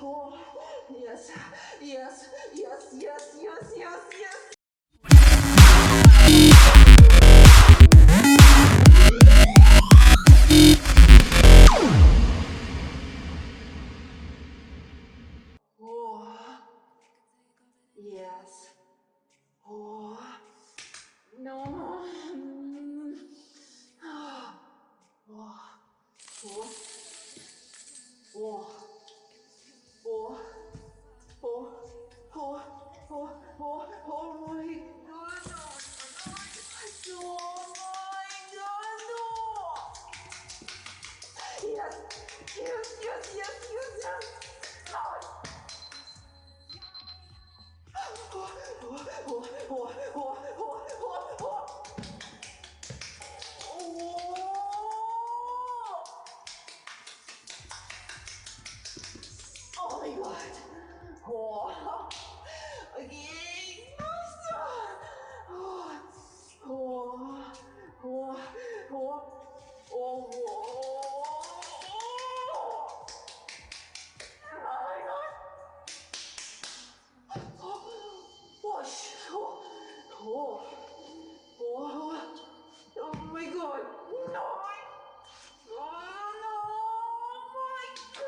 Oh, yes, yes, yes, yes, yes, yes, yes.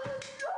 Oh, God.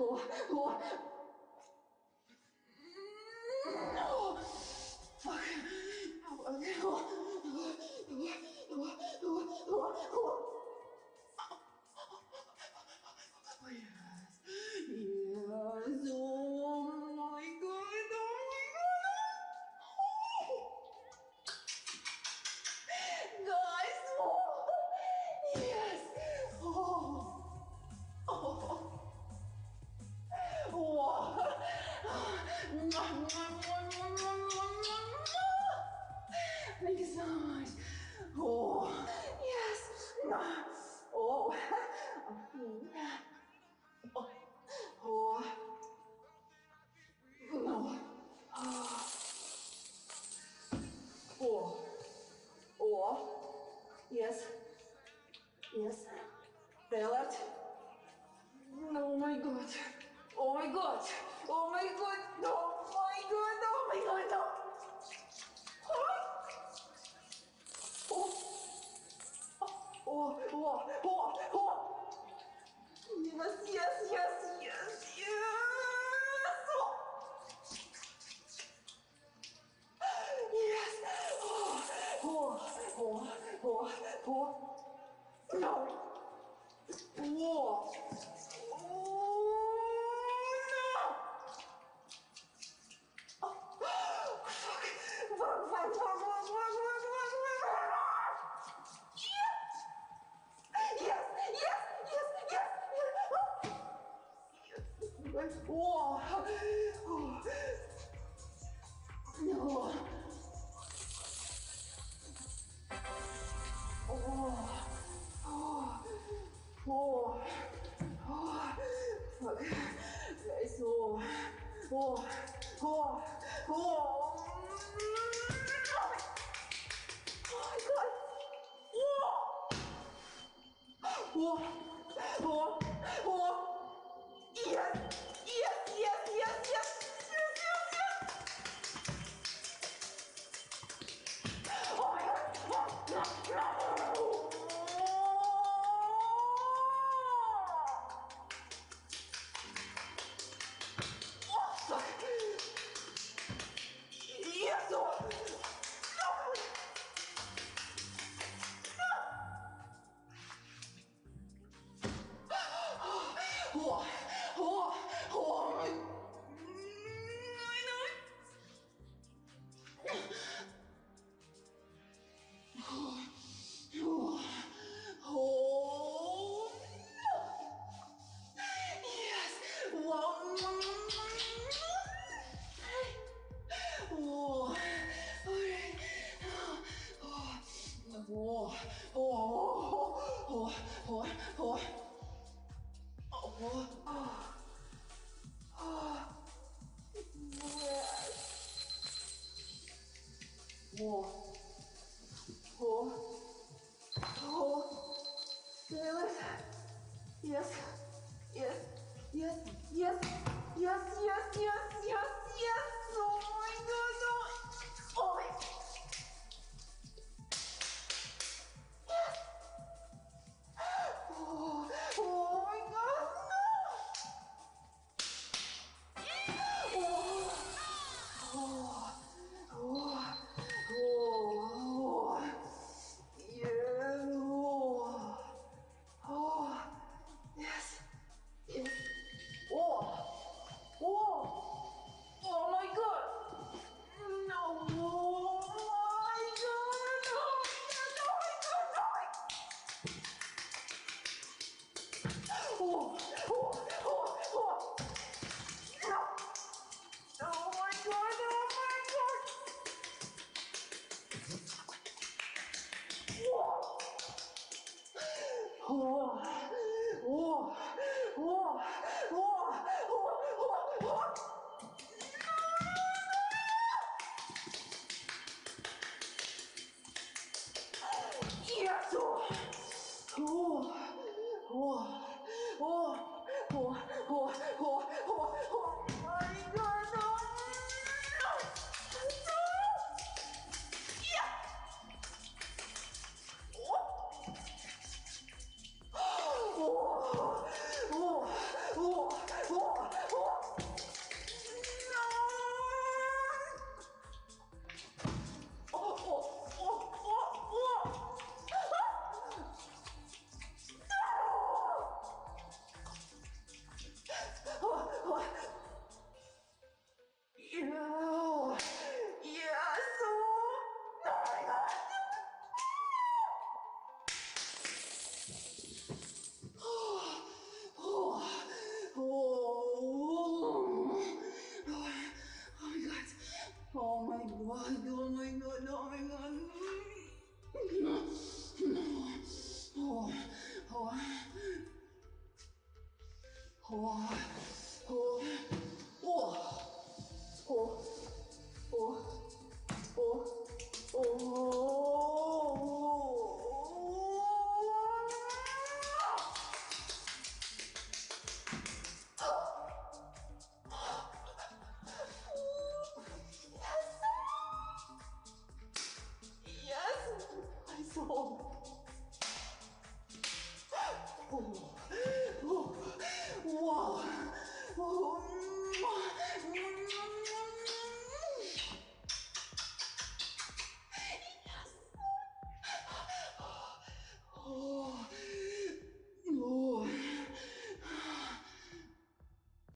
Oh. Oh my god, no! 我我我我我我我。 หัวหัวหัวหัวหัวหัวหัวหัว Yes. Yes. Yes. Yes. Yes. Yes. Yes. my god, oh my god. No, no. Oh, oh. Oh, oh, oh, oh, oh, oh, oh. Oh,